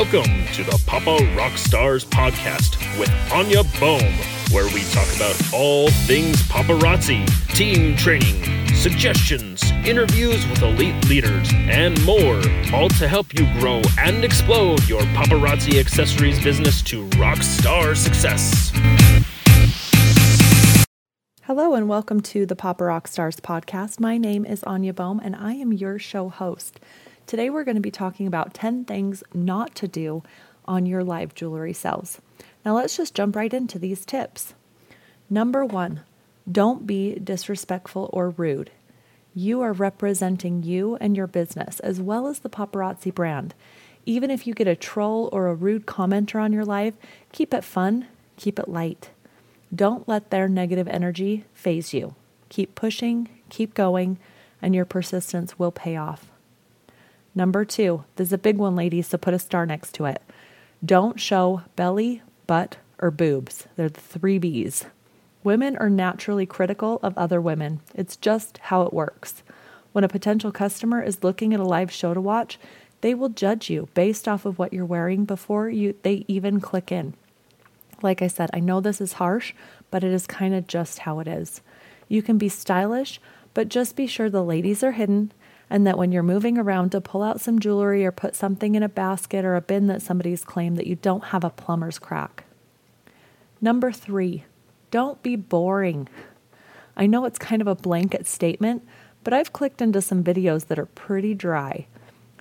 Welcome to the Papa Rock Stars podcast with Anya Bohm, where we talk about all things paparazzi, team training, suggestions, interviews with elite leaders, and more, all to help you grow and explode your paparazzi accessories business to rock star success. Hello and welcome to the Papa Rock Stars podcast. My name is Anya Bohm and I am your show host. Today we're going to be talking about 10 things not to do on your live jewelry sales. Now let's just jump right into these tips. Number one, don't be disrespectful or rude. You are representing you and your business as well as the paparazzi brand. Even if you get a troll or a rude commenter on your live, keep it fun, keep it light. Don't let their negative energy faze you. Keep pushing, keep going, and your persistence will pay off. Number two, this is a big one, ladies, so put a star next to it. Don't show belly, butt, or boobs. They're the three B's. Women are naturally critical of other women. It's just how it works. When a potential customer is looking at a live show to watch, they will judge you based off of what you're wearing before you they even click in. Like I said, I know this is harsh, but it is kind of just how it is. You can be stylish, but just be sure the ladies are hidden and that when you're moving around to pull out some jewelry or put something in a basket or a bin that somebody's claimed that you don't have a plumber's crack. Number 3, don't be boring. I know it's kind of a blanket statement, but I've clicked into some videos that are pretty dry.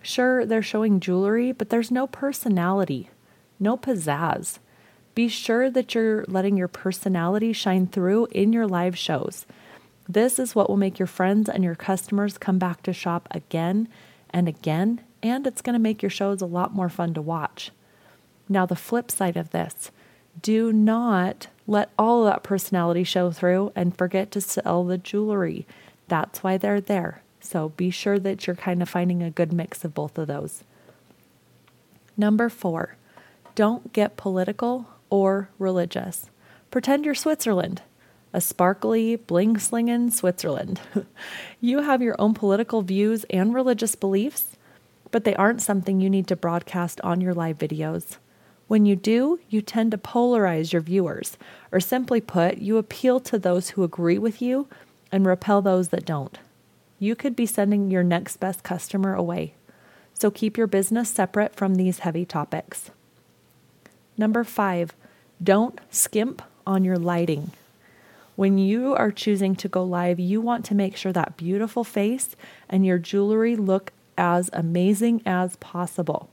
Sure, they're showing jewelry, but there's no personality, no pizzazz. Be sure that you're letting your personality shine through in your live shows. This is what will make your friends and your customers come back to shop again and again, and it's going to make your shows a lot more fun to watch. Now, the flip side of this do not let all of that personality show through and forget to sell the jewelry. That's why they're there. So be sure that you're kind of finding a good mix of both of those. Number four, don't get political or religious. Pretend you're Switzerland a sparkly, bling slinging Switzerland. you have your own political views and religious beliefs, but they aren't something you need to broadcast on your live videos. When you do, you tend to polarize your viewers, or simply put, you appeal to those who agree with you and repel those that don't. You could be sending your next best customer away. So keep your business separate from these heavy topics. Number five, don't skimp on your lighting. When you are choosing to go live, you want to make sure that beautiful face and your jewelry look as amazing as possible.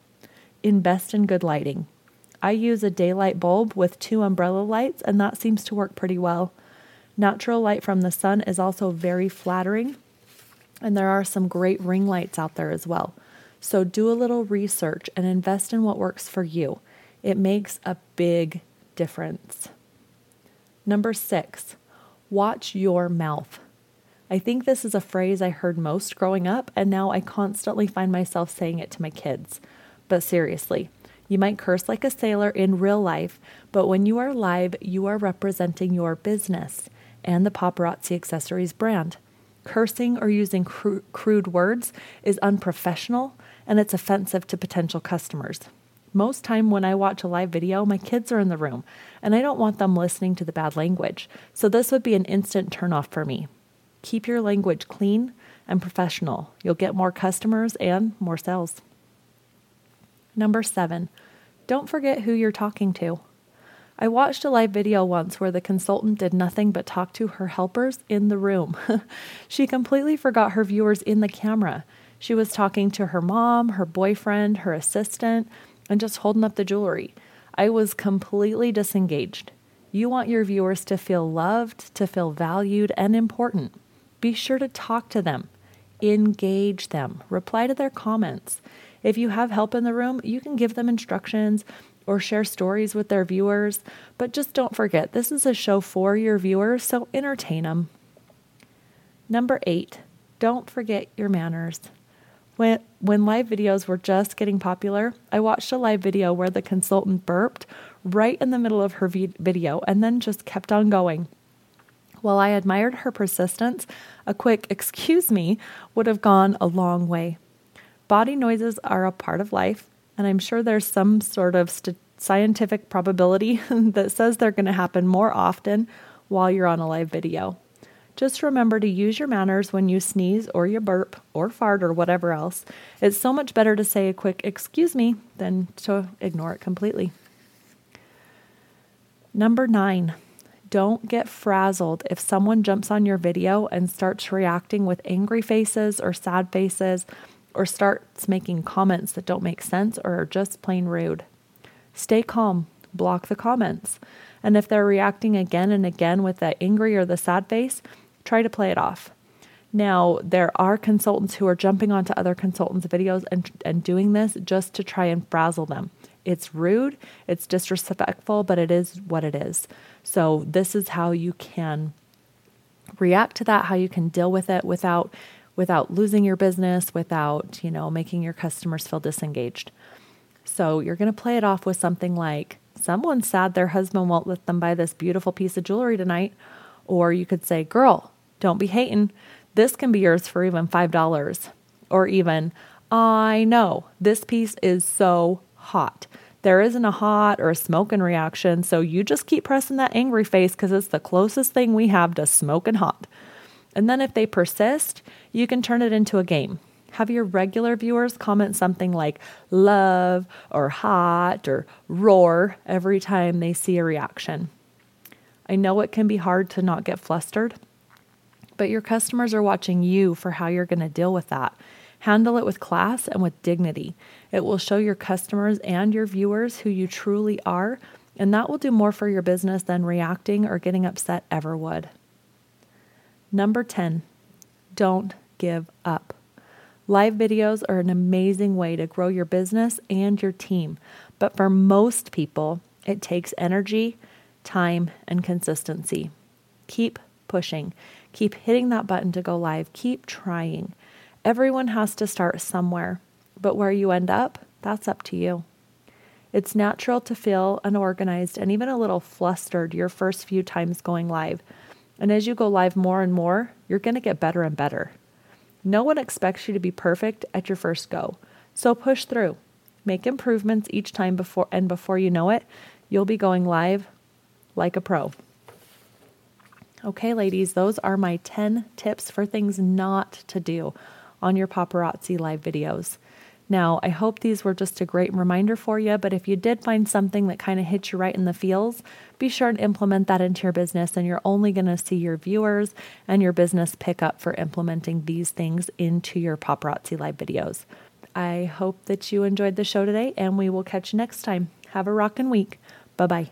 Invest in good lighting. I use a daylight bulb with two umbrella lights, and that seems to work pretty well. Natural light from the sun is also very flattering, and there are some great ring lights out there as well. So do a little research and invest in what works for you. It makes a big difference. Number six, Watch your mouth. I think this is a phrase I heard most growing up, and now I constantly find myself saying it to my kids. But seriously, you might curse like a sailor in real life, but when you are live, you are representing your business and the Paparazzi Accessories brand. Cursing or using cru- crude words is unprofessional and it's offensive to potential customers. Most time when I watch a live video, my kids are in the room and I don't want them listening to the bad language. So this would be an instant turnoff for me. Keep your language clean and professional. You'll get more customers and more sales. Number 7. Don't forget who you're talking to. I watched a live video once where the consultant did nothing but talk to her helpers in the room. she completely forgot her viewers in the camera. She was talking to her mom, her boyfriend, her assistant, and just holding up the jewelry. I was completely disengaged. You want your viewers to feel loved, to feel valued and important. Be sure to talk to them, engage them, reply to their comments. If you have help in the room, you can give them instructions or share stories with their viewers, but just don't forget this is a show for your viewers, so entertain them. Number eight, don't forget your manners. When, when live videos were just getting popular, I watched a live video where the consultant burped right in the middle of her video and then just kept on going. While I admired her persistence, a quick excuse me would have gone a long way. Body noises are a part of life. And I'm sure there's some sort of st- scientific probability that says they're going to happen more often while you're on a live video. Just remember to use your manners when you sneeze or you burp or fart or whatever else. It's so much better to say a quick excuse me than to ignore it completely. Number nine, don't get frazzled if someone jumps on your video and starts reacting with angry faces or sad faces or starts making comments that don't make sense or are just plain rude. Stay calm, block the comments. And if they're reacting again and again with the angry or the sad face, try to play it off. Now, there are consultants who are jumping onto other consultants' videos and, and doing this just to try and frazzle them. It's rude, it's disrespectful, but it is what it is. So, this is how you can react to that, how you can deal with it without without losing your business, without, you know, making your customers feel disengaged. So, you're going to play it off with something like someone's sad their husband won't let them buy this beautiful piece of jewelry tonight, or you could say, "Girl, don't be hating. This can be yours for even $5." Or even, "I know. This piece is so hot. There isn't a hot or a smoking reaction, so you just keep pressing that angry face because it's the closest thing we have to smoking hot. And then if they persist, you can turn it into a game. Have your regular viewers comment something like love or hot or roar every time they see a reaction. I know it can be hard to not get flustered, but your customers are watching you for how you're going to deal with that. Handle it with class and with dignity. It will show your customers and your viewers who you truly are, and that will do more for your business than reacting or getting upset ever would. Number 10, don't give up. Live videos are an amazing way to grow your business and your team, but for most people, it takes energy, time, and consistency. Keep pushing, keep hitting that button to go live, keep trying. Everyone has to start somewhere, but where you end up, that's up to you. It's natural to feel unorganized and even a little flustered your first few times going live. And as you go live more and more, you're going to get better and better. No one expects you to be perfect at your first go. So push through. Make improvements each time before and before you know it, you'll be going live like a pro. Okay, ladies, those are my 10 tips for things not to do on your paparazzi live videos. Now, I hope these were just a great reminder for you, but if you did find something that kind of hit you right in the feels, be sure to implement that into your business, and you're only going to see your viewers and your business pick up for implementing these things into your paparazzi live videos. I hope that you enjoyed the show today, and we will catch you next time. Have a rockin' week. Bye bye.